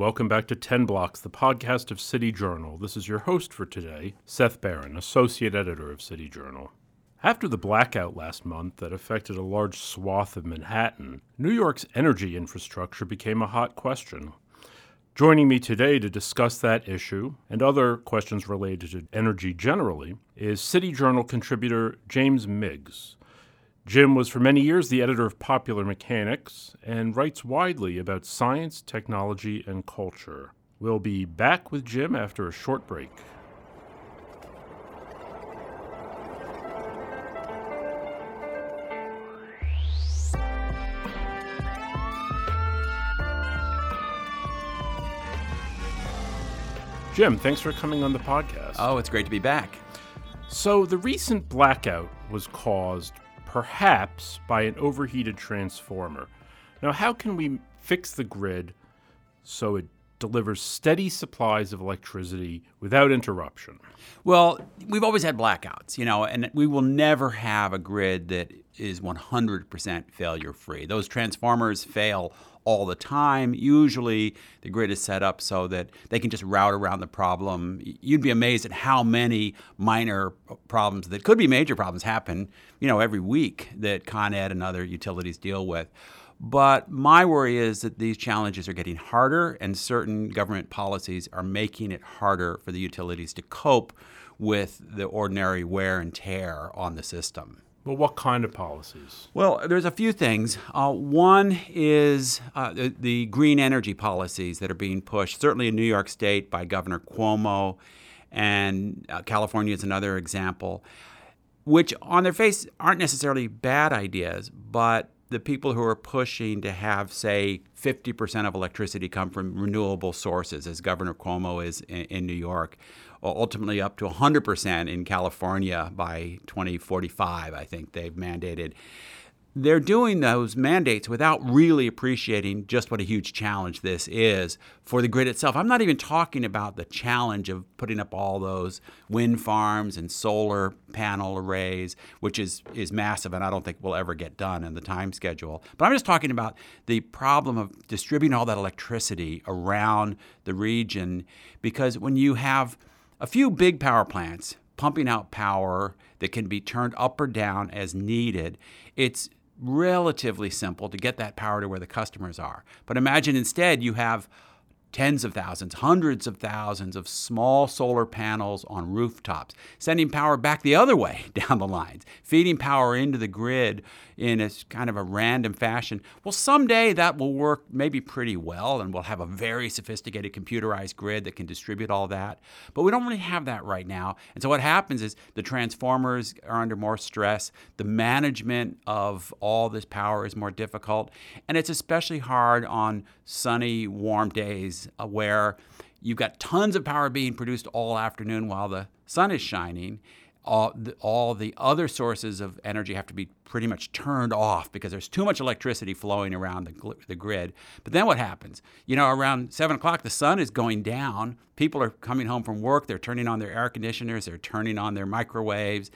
Welcome back to 10 Blocks, the podcast of City Journal. This is your host for today, Seth Barron, Associate Editor of City Journal. After the blackout last month that affected a large swath of Manhattan, New York's energy infrastructure became a hot question. Joining me today to discuss that issue and other questions related to energy generally is City Journal contributor James Meigs. Jim was for many years the editor of Popular Mechanics and writes widely about science, technology, and culture. We'll be back with Jim after a short break. Jim, thanks for coming on the podcast. Oh, it's great to be back. So, the recent blackout was caused perhaps by an overheated transformer. Now, how can we fix the grid so it delivers steady supplies of electricity without interruption? Well, we've always had blackouts, you know, and we will never have a grid that is 100% failure free. Those transformers fail all the time. Usually, the grid is set up so that they can just route around the problem. You'd be amazed at how many minor problems that could be major problems happen, you know, every week that Con Ed and other utilities deal with. But my worry is that these challenges are getting harder, and certain government policies are making it harder for the utilities to cope with the ordinary wear and tear on the system. Well, what kind of policies? Well, there's a few things. Uh, one is uh, the, the, green energy policies that are being pushed, certainly in New York State by Governor Cuomo, and uh, California is another example, which on their face aren't necessarily bad ideas, but the people who are pushing to have, say, 50% of electricity come from renewable sources, as Governor Cuomo is in, in New York, ultimately up to 100% in California by 2045, I think they've mandated. They're doing those mandates without really appreciating just what a huge challenge this is for the grid itself. I'm not even talking about the challenge of putting up all those wind farms and solar panel arrays, which is, is massive and I don't think will ever get done in the time schedule. But I'm just talking about the problem of distributing all that electricity around the region because when you have a few big power plants pumping out power that can be turned up or down as needed. It's relatively simple to get that power to where the customers are. But imagine instead you have tens of thousands, hundreds of thousands of small solar panels on rooftops, sending power back the other way down the lines, feeding power into the grid in a kind of a random fashion. Well, someday that will work maybe pretty well, and we'll have a very sophisticated computerized grid that can distribute all that. But we don't really have that right now. And so what happens is the transformers are under more stress, the management of all this power is more difficult, and it's especially hard on sunny, warm days uh, where you've got tons of power being produced all afternoon while the sun is shining all the, all the other sources of energy have to be pretty much turned off because there's too much electricity flowing around the, the grid. But then what happens? You know, around seven o'clock, the sun is going down. People are coming home from work. They're turning on their air conditioners. They're turning on their microwaves,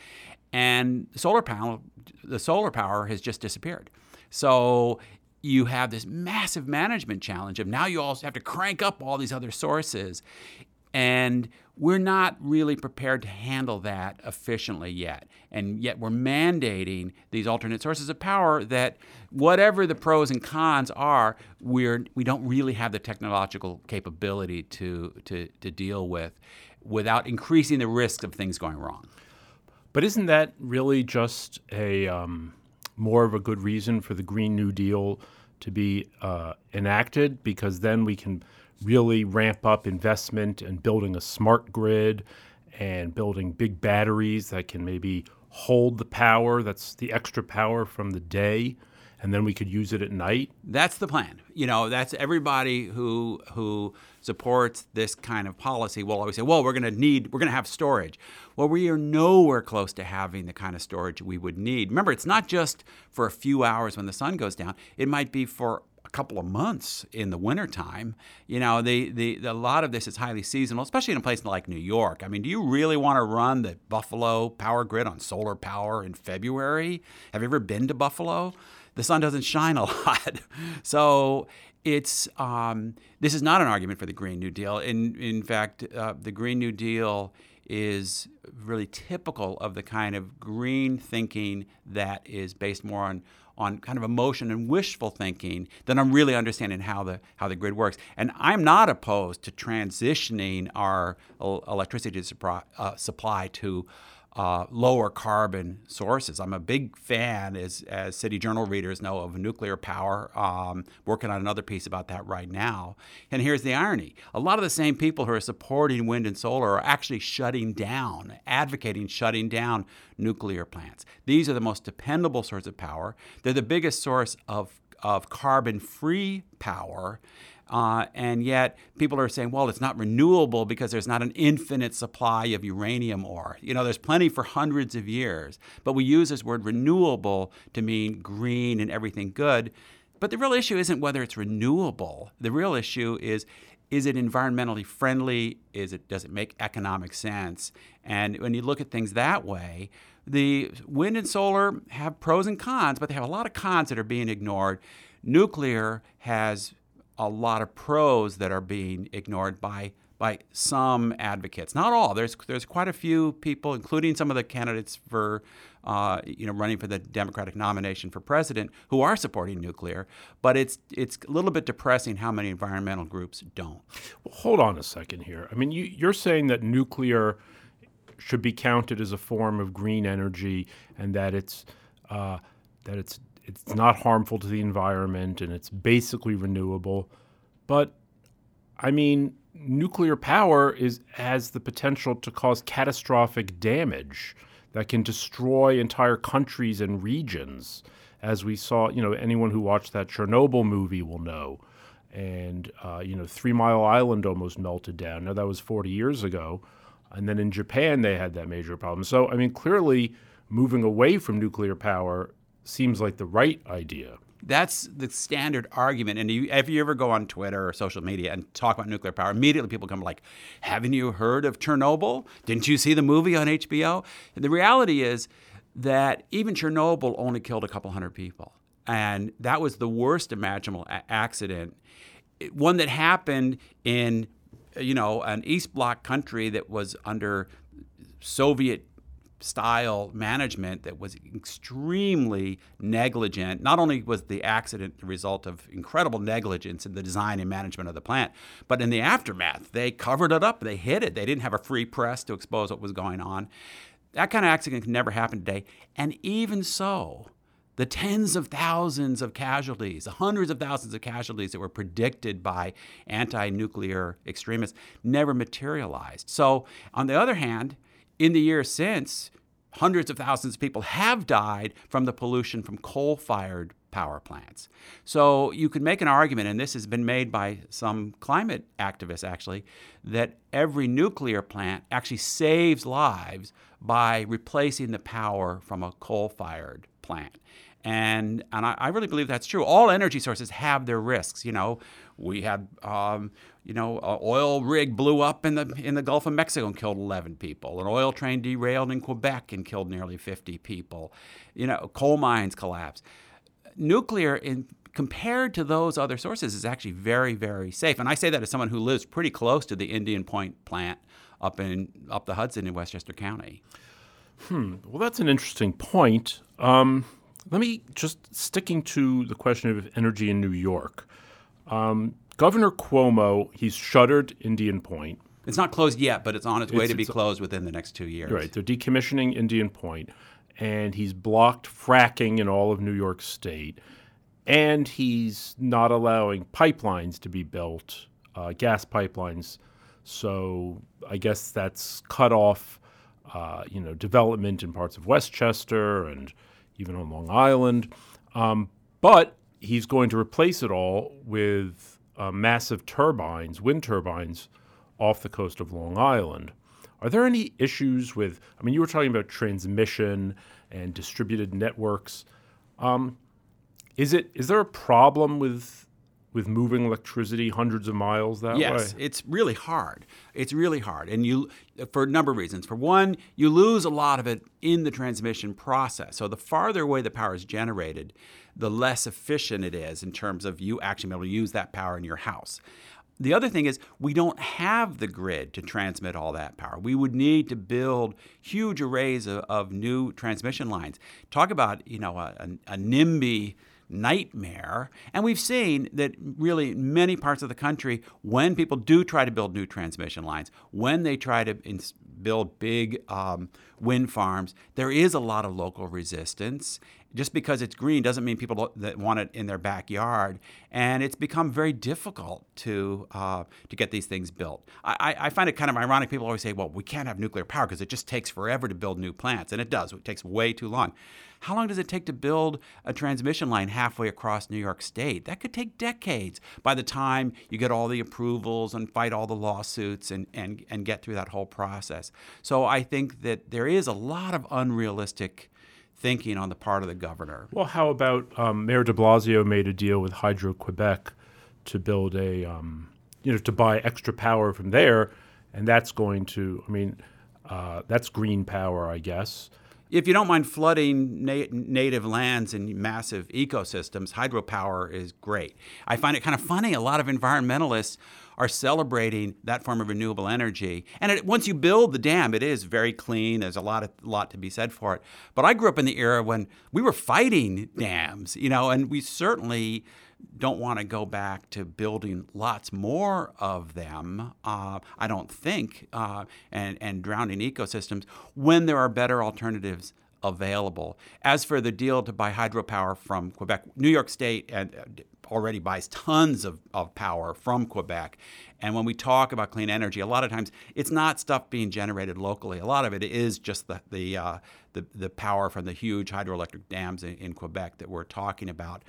and solar panel, the solar power has just disappeared. So you have this massive management challenge of now you also have to crank up all these other sources and we're not really prepared to handle that efficiently yet. And yet we're mandating these alternate sources of power that whatever the pros and cons are, we're, we don't really have the technological capability to, to, to deal with without increasing the risk of things going wrong. But isn't that really just a um, more of a good reason for the Green New Deal to be uh, enacted? Because then we can really ramp up investment and in building a smart grid and building big batteries that can maybe hold the power that's the extra power from the day and then we could use it at night that's the plan you know that's everybody who who supports this kind of policy will always say well we're going to need we're going to have storage well we are nowhere close to having the kind of storage we would need remember it's not just for a few hours when the sun goes down it might be for a couple of months in the wintertime. You know, the, the, the, a lot of this is highly seasonal, especially in a place like New York. I mean, do you really want to run the Buffalo power grid on solar power in February? Have you ever been to Buffalo? The sun doesn't shine a lot. So it's um, this is not an argument for the Green New Deal. In in fact, uh, the Green New Deal is really typical of the kind of green thinking that is based more on on kind of emotion and wishful thinking than I'm really understanding how the how the grid works. And I'm not opposed to transitioning our electricity supply, uh, supply to uh, lower carbon sources. I'm a big fan, as, as City Journal readers know, of nuclear power. Um, working on another piece about that right now. And here's the irony a lot of the same people who are supporting wind and solar are actually shutting down, advocating shutting down nuclear plants. These are the most dependable source of power, they're the biggest source of, of carbon free power. Uh, and yet people are saying, well, it's not renewable because there's not an infinite supply of uranium ore. You know, there's plenty for hundreds of years, but we use this word renewable to mean green and everything good. But the real issue isn't whether it's renewable. The real issue is is it environmentally friendly? Is it does it make economic sense? And when you look at things that way, the wind and solar have pros and cons, but they have a lot of cons that are being ignored. Nuclear has a lot of pros that are being ignored by by some advocates. Not all. There's there's quite a few people, including some of the candidates for uh, you know running for the Democratic nomination for president, who are supporting nuclear. But it's it's a little bit depressing how many environmental groups don't. Well, hold on a second here. I mean, you, you're saying that nuclear should be counted as a form of green energy, and that it's uh, that it's it's not harmful to the environment and it's basically renewable. But I mean, nuclear power is has the potential to cause catastrophic damage that can destroy entire countries and regions. As we saw, you know, anyone who watched that Chernobyl movie will know. And, uh, you know, Three Mile Island almost melted down. Now, that was 40 years ago. And then in Japan, they had that major problem. So, I mean, clearly moving away from nuclear power seems like the right idea. That's the standard argument. And if you ever go on Twitter or social media and talk about nuclear power, immediately people come like, Haven't you heard of Chernobyl? Didn't you see the movie on HBO? And the reality is that even Chernobyl only killed a couple hundred people. And that was the worst imaginable a- accident. One that happened in, you know, an East Bloc country that was under Soviet style management that was extremely negligent. Not only was the accident the result of incredible negligence in the design and management of the plant, but in the aftermath, they covered it up, they hid it. They didn't have a free press to expose what was going on. That kind of accident can never happen today. And even so, the tens of thousands of casualties, the hundreds of thousands of casualties that were predicted by anti nuclear extremists never materialized. So, on the other hand, in the years since, hundreds of thousands of people have died from the pollution from coal fired power plants. So you could make an argument, and this has been made by some climate activists actually, that every nuclear plant actually saves lives by replacing the power from a coal fired plant. And, and I, I, really believe that's true. All energy sources have their risks. You know, we had, um, you know, an oil rig blew up in the in the Gulf of Mexico and killed 11 people. An oil train derailed in Quebec and killed nearly 50 people. You know, coal mines collapsed. Nuclear, in compared to those other sources, is actually very, very safe. And I say that as someone who lives pretty close to the Indian Point plant up in up the Hudson in Westchester County. Hmm. Well, that's an interesting point. Um, let me just sticking to the question of energy in New York. Um, Governor Cuomo, he's shuttered Indian Point. It's not closed yet, but it's on its way to be closed within the next two years. Right. They're decommissioning Indian Point, and he's blocked fracking in all of New York State, and he's not allowing pipelines to be built, uh, gas pipelines. So I guess that's cut off, uh, you know, development in parts of Westchester and even on Long Island. Um, but he's going to replace it all with uh, massive turbines, wind turbines, off the coast of Long Island. Are there any issues with? I mean, you were talking about transmission and distributed networks. Um, is it is there a problem with with moving electricity hundreds of miles that yes, way? it's really hard. It's really hard, and you for a number of reasons. For one, you lose a lot of it in the transmission process. So the farther away the power is generated, the less efficient it is in terms of you actually being able to use that power in your house. The other thing is we don't have the grid to transmit all that power. We would need to build huge arrays of, of new transmission lines. Talk about you know a, a, a NIMBY nightmare. And we've seen that really many parts of the country, when people do try to build new transmission lines, when they try to ins- build big um, wind farms, there is a lot of local resistance. Just because it's green doesn't mean people that want it in their backyard, and it's become very difficult to uh, to get these things built. I, I find it kind of ironic. People always say, "Well, we can't have nuclear power because it just takes forever to build new plants," and it does. It takes way too long. How long does it take to build a transmission line halfway across New York State? That could take decades by the time you get all the approvals and fight all the lawsuits and, and, and get through that whole process. So I think that there is a lot of unrealistic thinking on the part of the governor. Well, how about um, Mayor de Blasio made a deal with Hydro Quebec to build a, um, you know, to buy extra power from there, and that's going to, I mean, uh, that's green power, I guess if you don't mind flooding na- native lands and massive ecosystems, hydropower is great. I find it kind of funny. A lot of environmentalists are celebrating that form of renewable energy. And it, once you build the dam, it is very clean. There's a lot of lot to be said for it. But I grew up in the era when we were fighting dams, you know, and we certainly don't want to go back to building lots more of them. Uh, I don't think, uh, and and drowning ecosystems when there are better alternatives available. As for the deal to buy hydropower from Quebec, New York State uh, already buys tons of, of power from Quebec. And when we talk about clean energy, a lot of times it's not stuff being generated locally. A lot of it is just the the uh, the, the, power from the huge hydroelectric dams in, in Quebec that we're talking about.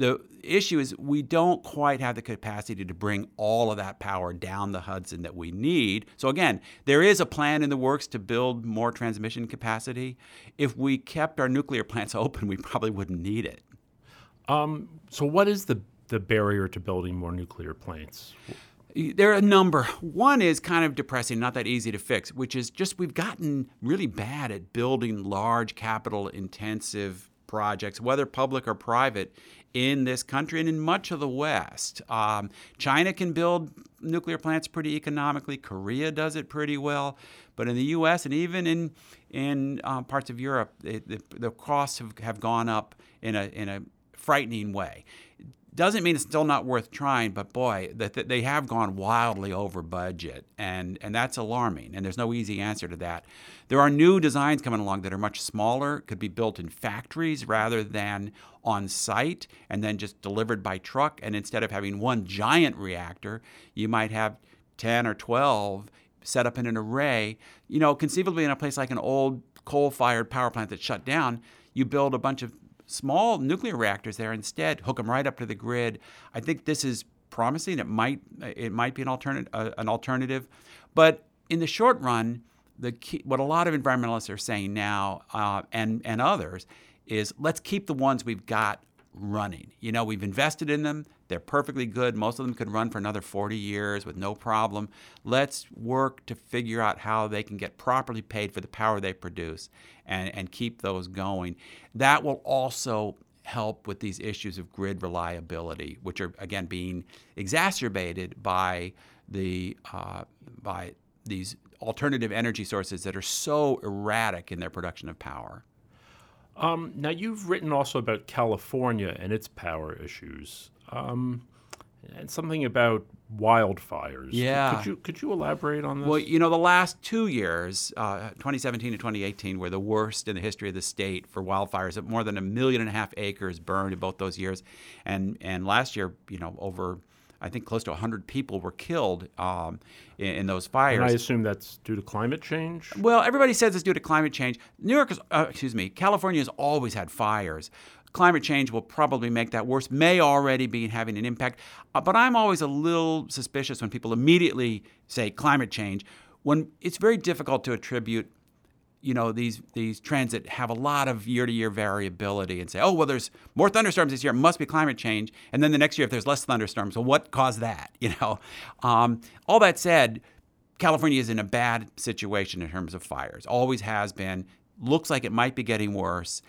The issue is we don't quite have the capacity to bring all of that power down the Hudson that we need. So, again, there is a plan in the works to build more transmission capacity. If we kept our nuclear plants open, we probably wouldn't need it. Um, so, what is the, the barrier to building more nuclear plants? There are a number. One is kind of depressing, not that easy to fix, which is just we've gotten really bad at building large, capital intensive projects, whether public or private, in this country and in much of the West. Um, China can build nuclear plants pretty economically. Korea does it pretty well. But in the U.S. and even in in uh, parts of Europe, it, the, the costs have, have gone up in a in a frightening way. Doesn't mean it's still not worth trying, but boy, that, they have gone wildly over budget, and and that's alarming. And there's no easy answer to that. There are new designs coming along that are much smaller, could be built in factories rather than on site, and then just delivered by truck. And instead of having one giant reactor, you might have 10 or 12 set up in an array. You know, conceivably in a place like an old coal-fired power plant that shut down, you build a bunch of small nuclear reactors there instead, hook them right up to the grid. I think this is promising. It might it might be an alternative uh, an alternative, but in the short run, the key, what a lot of environmentalists are saying now uh, and and others is let's keep the ones we've got running. You know, we've invested in them. They're perfectly good. Most of them could run for another 40 years with no problem. Let's work to figure out how they can get properly paid for the power they produce and, and keep those going. That will also help with these issues of grid reliability, which are, again, being exacerbated by the uh, by these alternative energy sources that are so erratic in their production of power. Um, now, you've written also about California and its power issues, um, and something about wildfires. Yeah. Could you could you elaborate on this? Well, you know, the last two years, uh, 2017 and 2018, were the worst in the history of the state for wildfires. More than a million and a half acres burned in both those years, and and last year, you know, over I think close to 100 people were killed um, in, in, those fires. And I assume that's due to climate change? Well, everybody says it's due to climate change. New York, is, uh, excuse me, California has always had fires. Climate change will probably make that worse, may already be having an impact. Uh, but I'm always a little suspicious when people immediately say climate change, when it's very difficult to attribute you know these these trends that have a lot of year to year variability and say, oh well, there's more thunderstorms this year, it must be climate change, and then the next year if there's less thunderstorms, well, what caused that? You know, um, all that said, California is in a bad situation in terms of fires. Always has been. Looks like it might be getting worse.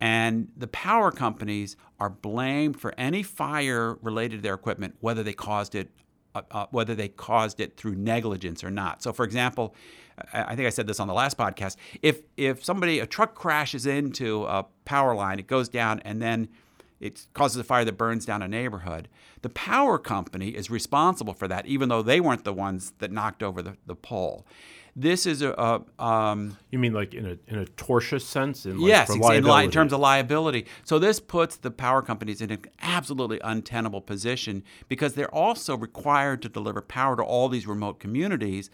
And the power companies are blamed for any fire related to their equipment, whether they caused it, uh, uh, whether they caused it through negligence or not. So, for example, I think I said this on the last podcast. If if somebody a truck crashes into a power line, it goes down, and then it causes a fire that burns down a neighborhood. The power company is responsible for that, even though they weren't the ones that knocked over the, the pole. This is a. a um, you mean like in a in a tortious sense? In like yes, in, li- in terms of liability. So this puts the power companies in an absolutely untenable position because they're also required to deliver power to all these remote communities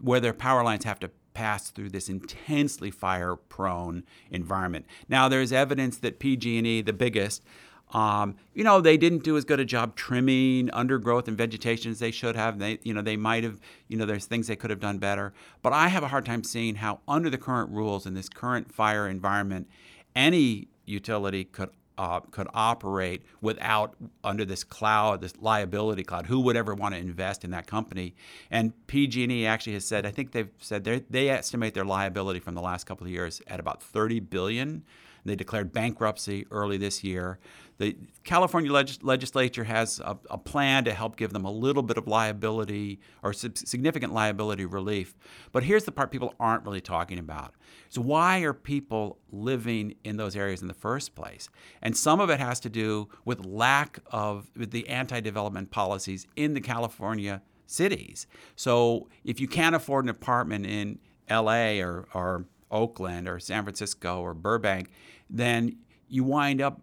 where their power lines have to pass through this intensely fire prone environment. Now there's evidence that PG&E, the biggest, um, you know, they didn't do as good a job trimming undergrowth and vegetation as they should have. They, you know, they might have, you know, there's things they could have done better. But I have a hard time seeing how, under the current rules in this current fire environment, any utility could uh, could operate without under this cloud, this liability cloud. Who would ever want to invest in that company? And PG&E actually has said, I think they've said they estimate their liability from the last couple of years at about 30 billion. They declared bankruptcy early this year. The California legis- legislature has a, a, plan to help give them a little bit of liability or significant liability relief. But here's the part people aren't really talking about. So, why are people living in those areas in the first place? And some of it has to do with lack of with the anti development policies in the California cities. So, if you can't afford an apartment in LA or, or Oakland or San Francisco or Burbank, then you wind up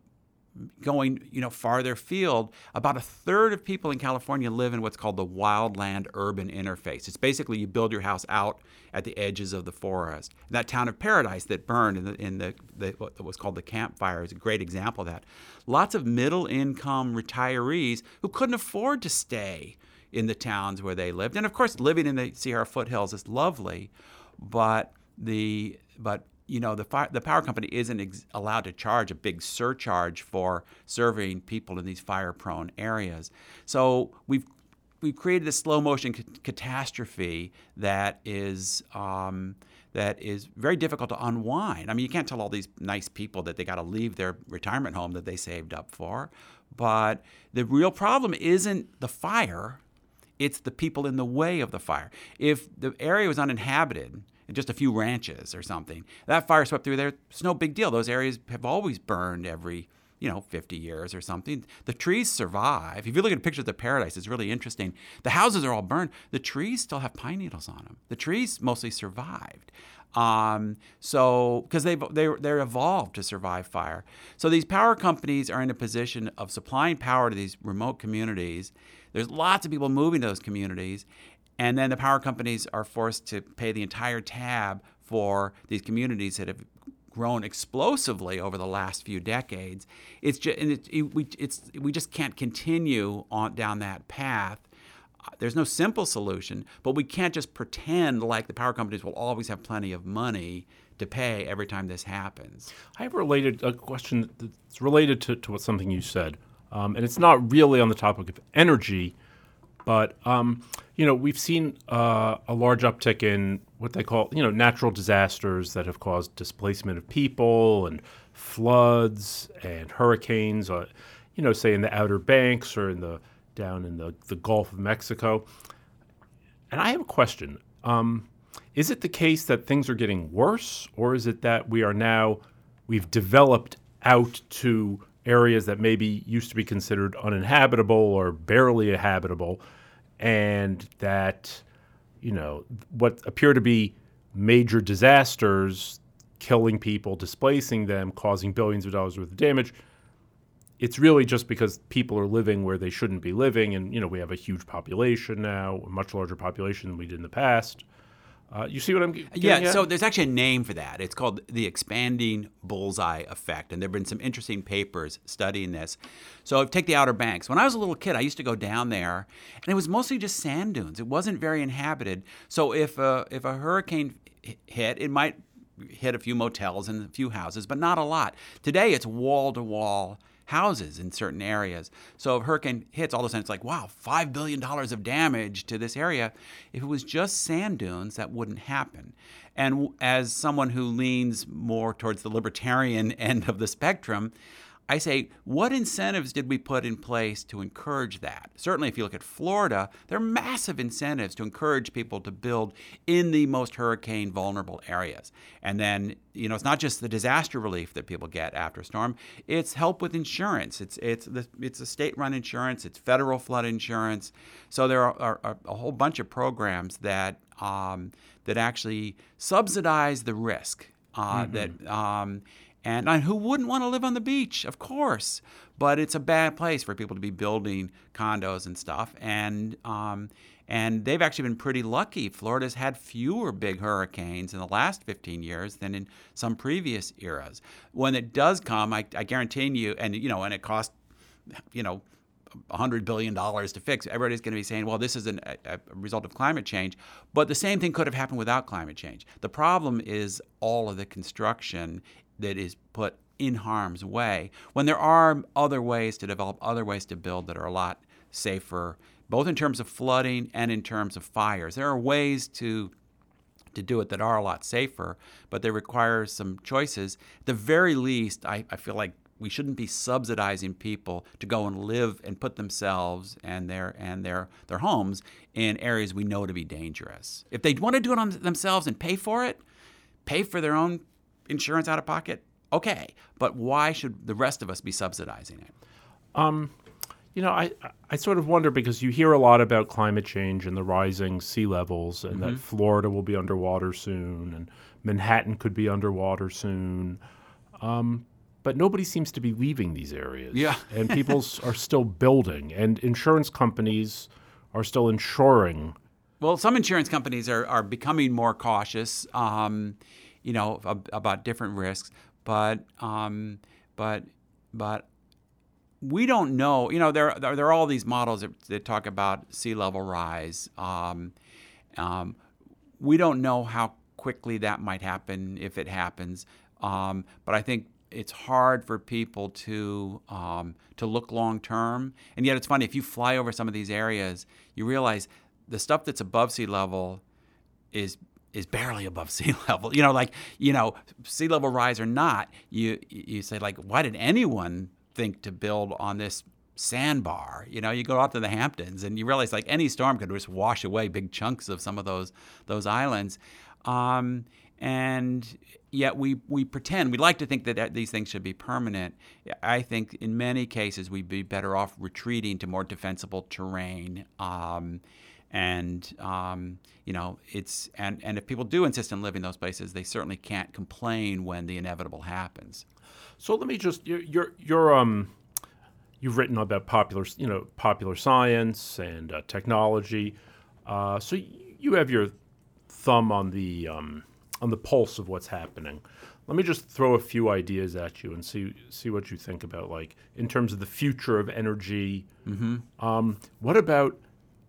going you know farther field about a third of people in california live in what's called the wildland urban interface. It's basically you build your house out at the edges of the forest. That town of paradise that burned in the, in the, the what was called the campfire is a great example of that. Lots of middle income retirees who couldn't afford to stay in the towns where they lived. And of course living in the sierra foothills is lovely but the but you know the fire, the power company isn't ex- allowed to charge a big surcharge for serving people in these fire prone areas. So we've we've created a slow motion ca- catastrophe that is um, that is very difficult to unwind. I mean, you can't tell all these nice people that they got to leave their retirement home that they saved up for, but the real problem isn't the fire; it's the people in the way of the fire. If the area was uninhabited just a few ranches or something. That fire swept through there. It's no big deal. Those areas have always burned every you know 50 years or something. The trees survive. If you look at a picture of the paradise, it's really interesting. The houses are all burned. The trees still have pine needles on them. The trees mostly survived. Um, so because they they they're evolved to survive fire. So these power companies are in a position of supplying power to these remote communities. There's lots of people moving to those communities, and then the power companies are forced to pay the entire tab for these communities that have grown explosively over the last few decades. It's just, it, it, we, it's, we just can't continue on down that path. There's no simple solution, but we can't just pretend like the power companies will always have plenty of money to pay every time this happens. I have related a question that's related to, to what something you said, um, and it's not really on the topic of energy, but um, you know, we've seen uh, a large uptick in what they call you know natural disasters that have caused displacement of people and floods and hurricanes. Uh, you know, say in the Outer Banks or in the down in the, the Gulf of Mexico. And I have a question. Um, is it the case that things are getting worse, or is it that we are now we've developed out to areas that maybe used to be considered uninhabitable or barely habitable, and that you know what appear to be major disasters, killing people, displacing them, causing billions of dollars worth of damage. It's really just because people are living where they shouldn't be living, and you know we have a huge population now, a much larger population than we did in the past. Uh, you see what I'm? Yeah. At? So there's actually a name for that. It's called the expanding bullseye effect, and there've been some interesting papers studying this. So take the Outer Banks. When I was a little kid, I used to go down there, and it was mostly just sand dunes. It wasn't very inhabited. So if a, if a hurricane hit, it might hit a few motels and a few houses, but not a lot. Today, it's wall to wall houses in certain areas. So if hurricane hits, all of a sudden it's like, wow, $5 billion of damage to this area. If it was just sand dunes, that wouldn't happen. And as someone who leans more towards the libertarian end of the spectrum, I say, what incentives did we put in place to encourage that? Certainly, if you look at Florida, there are massive incentives to encourage people to build in the most hurricane vulnerable areas. And then, you know, it's not just the disaster relief that people get after a storm; it's help with insurance. It's it's the, it's a state-run insurance. It's federal flood insurance. So there are, are, are a whole bunch of programs that um, that actually subsidize the risk. Uh, mm-hmm. That um, and, who wouldn't want to live on the beach? Of course. But it's a bad place for people to be building condos and stuff. And um, and they've actually been pretty lucky. Florida's had fewer big hurricanes in the last 15 years than in some previous eras. When it does come, I, I guarantee you, and you know, and it costs, you know, $100 billion to fix. Everybody's going to be saying, well, this is an, a, a, result of climate change. But the same thing could have happened without climate change. The problem is all of the construction that is put in harm's way when there are other ways to develop, other ways to build that are a lot safer, both in terms of flooding and in terms of fires. There are ways to to do it that are a lot safer, but they require some choices. At the very least, I, I feel like we shouldn't be subsidizing people to go and live and put themselves and their and their their homes in areas we know to be dangerous. If they want to do it on themselves and pay for it, pay for their own insurance out of pocket, okay. But why should the rest of us be subsidizing it? Um, you know, I, I sort of wonder because you hear a lot about climate change and the rising sea levels, and mm-hmm. that Florida will be underwater soon, and Manhattan could be underwater soon. Um, but nobody seems to be leaving these areas. Yeah. and people are still building, and insurance companies are still insuring. Well, some insurance companies are, are becoming more cautious. Um, you know, about different risks. But um, but but we don't know. You know, there there, there are all these models that, that talk about sea level rise. Um, um, we don't know how quickly that might happen if it happens. Um, but I think it's hard for people to um, to look long term. And yet, it's funny if you fly over some of these areas, you realize the stuff that's above sea level is is barely above sea level. You know, like you know, sea level rise or not, you you say like, why did anyone think to build on this sandbar? You know, you go out to the Hamptons and you realize like any storm could just wash away big chunks of some of those those islands. Um, and yet we, we pretend we like to think that these things should be permanent. I think in many cases we'd be better off retreating to more defensible terrain. Um, and um, you know it's and and if people do insist on living those places, they certainly can't complain when the inevitable happens. So let me just you're you're, you're um you've written about popular you know popular science and uh, technology, uh, so you have your thumb on the um, on the pulse of what's happening. Let me just throw a few ideas at you and see see what you think about like in terms of the future of energy. Mm-hmm. Um, what about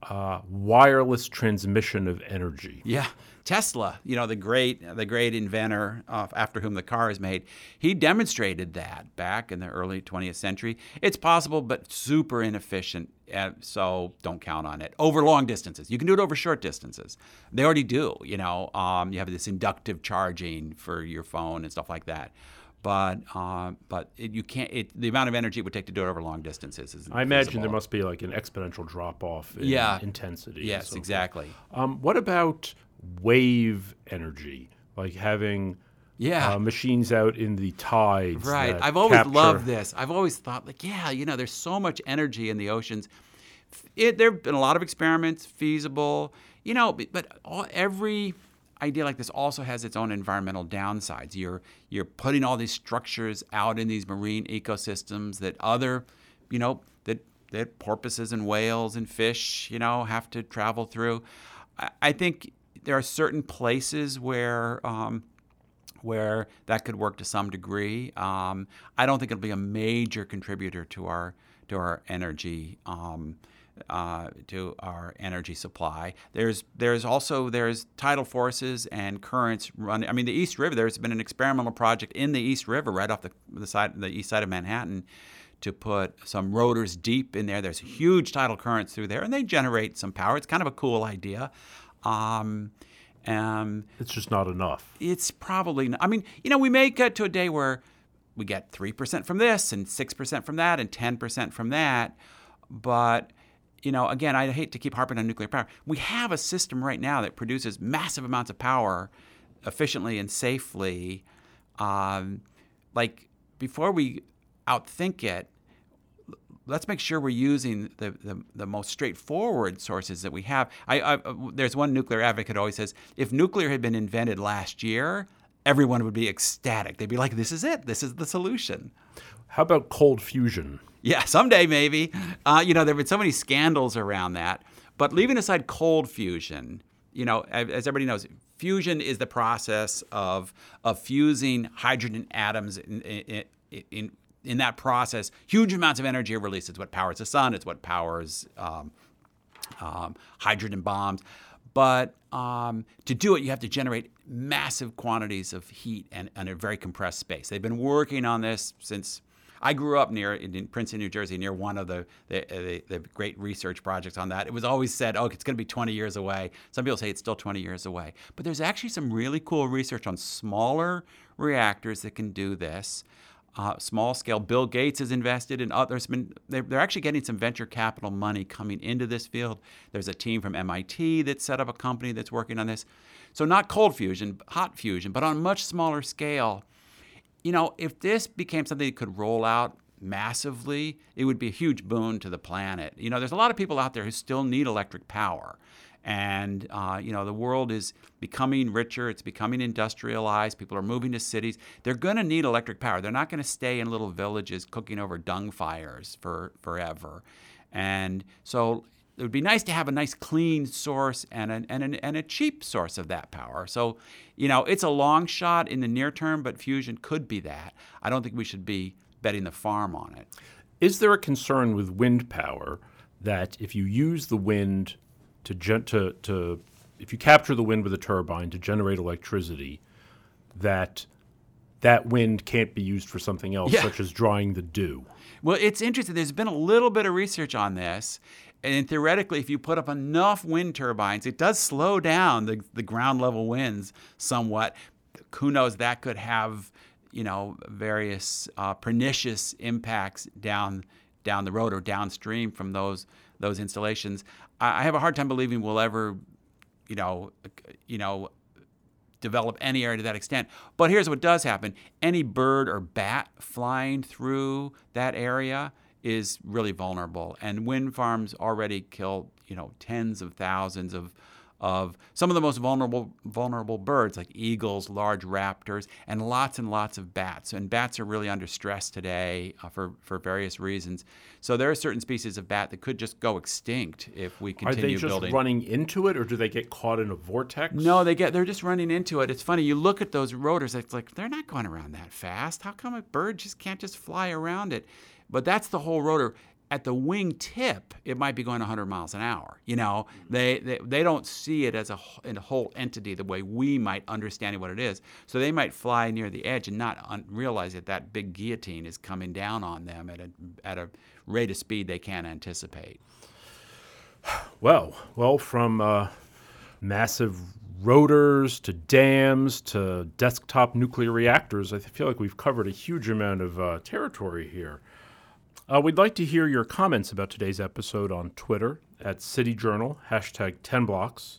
uh, wireless transmission of energy. Yeah, Tesla, you know the great the great inventor uh, after whom the car is made, he demonstrated that back in the early 20th century. It's possible, but super inefficient. Uh, so don't count on it over long distances. You can do it over short distances. They already do. You know, um, you have this inductive charging for your phone and stuff like that but uh, but it, you can't. It, the amount of energy it would take to do it over long distances is. I imagine there must be like an exponential drop off in yeah. intensity. Yes, so exactly. Um, what about wave energy, like having? Yeah, uh, machines out in the tides. Right. I've always capture... loved this. I've always thought, like, yeah, you know, there's so much energy in the oceans. It, there have been a lot of experiments, feasible, you know, but, but all, every idea like this also has its own environmental downsides. You're you're putting all these structures out in these marine ecosystems that other, you know, that that porpoises and whales and fish, you know, have to travel through. I, I think there are certain places where um, where that could work to some degree. Um, I don't think it'll be a major contributor to our to our energy um, uh, to our energy supply. There's there's also there's tidal forces and currents run. I mean, the East River. There's been an experimental project in the East River, right off the the side the east side of Manhattan, to put some rotors deep in there. There's huge tidal currents through there, and they generate some power. It's kind of a cool idea. Um, um, it's just not enough. It's probably not. I mean, you know, we may get to a day where we get 3% from this and 6% from that and 10% from that. But you know, again, I hate to keep harping on nuclear power. We have a system right now that produces massive amounts of power efficiently and safely. Um, like before we outthink it, let's make sure we're using the, the, the, most straightforward sources that we have. I, I, there's one nuclear advocate always says if nuclear had been invented last year, everyone would be ecstatic. They'd be like, this is it, this is the solution. How about cold fusion? Yeah, someday maybe. Uh, you know, there have been so many scandals around that. But leaving aside cold fusion, you know, as everybody knows, fusion is the process of of fusing hydrogen atoms in, in, in, in that process, huge amounts of energy are released. It's what powers the sun. It's what powers um, um, hydrogen bombs. But um, to do it, you have to generate massive quantities of heat and, and a very compressed space. They've been working on this since I grew up near in Princeton, New Jersey, near one of the the, the, the great research projects on that. It was always said, "Oh, it's going to be 20 years away." Some people say it's still 20 years away, but there's actually some really cool research on smaller reactors that can do this. Uh, small scale. Bill Gates has invested in others. Been they're, they're, actually getting some venture capital money coming into this field. There's a team from MIT that set up a company that's working on this. So not cold fusion, hot fusion, but on a much smaller scale you know, if this became something that could roll out massively, it would be a huge boon to the planet. You know, there's a lot of people out there who still need electric power. And, uh, you know, the world is becoming richer, it's becoming industrialized, people are moving to cities. They're going to need electric power. They're not going to stay in little villages cooking over dung fires for forever. And so it would be nice to have a nice clean source and, a and, and a cheap source of that power. So, you know, it's a long shot in the near term, but fusion could be that. I don't think we should be betting the farm on it. Is there a concern with wind power that if you use the wind to, gen- to, to if you capture the wind with a turbine to generate electricity, that that wind can't be used for something else, yeah. such as drying the dew? Well, it's interesting. There's been a little bit of research on this, and theoretically, if you put up enough wind turbines, it does slow down the, the ground level winds somewhat. Who knows? That could have, you know, various uh, pernicious impacts down down the road or downstream from those those installations. I, I have a hard time believing we'll ever, you know, you know, develop any area to that extent. But here's what does happen: any bird or bat flying through that area is really vulnerable. And wind farms already kill, you know, tens of thousands of of some of the most vulnerable vulnerable birds like eagles, large raptors, and lots and lots of bats. And bats are really under stress today uh, for for various reasons. So there are certain species of bat that could just go extinct if we continue building. Are they just building. running into it, or do they get caught in a vortex? No, they get they're just running into it. It's funny. You look at those rotors. It's like they're not going around that fast. How come a bird just can't just fly around it? But that's the whole rotor. At the wing tip, it might be going 100 miles an hour. You know, they, they, they don't see it as a, a whole entity the way we might understand what it is. So they might fly near the edge and not un- realize that that big guillotine is coming down on them at a, at a rate of speed they can't anticipate. Well, well, from uh, massive rotors to dams to desktop nuclear reactors, I feel like we've covered a huge amount of uh, territory here. Uh, we'd like to hear your comments about today's episode on Twitter at City Journal, hashtag 10blocks.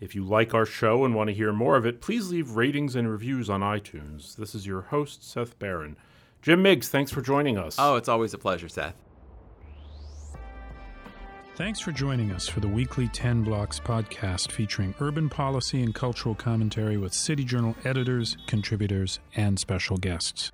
If you like our show and want to hear more of it, please leave ratings and reviews on iTunes. This is your host, Seth Barron. Jim Meigs, thanks for joining us. Oh, it's always a pleasure, Seth. Thanks for joining us for the weekly 10 Blocks podcast featuring urban policy and cultural commentary with City Journal editors, contributors, and special guests.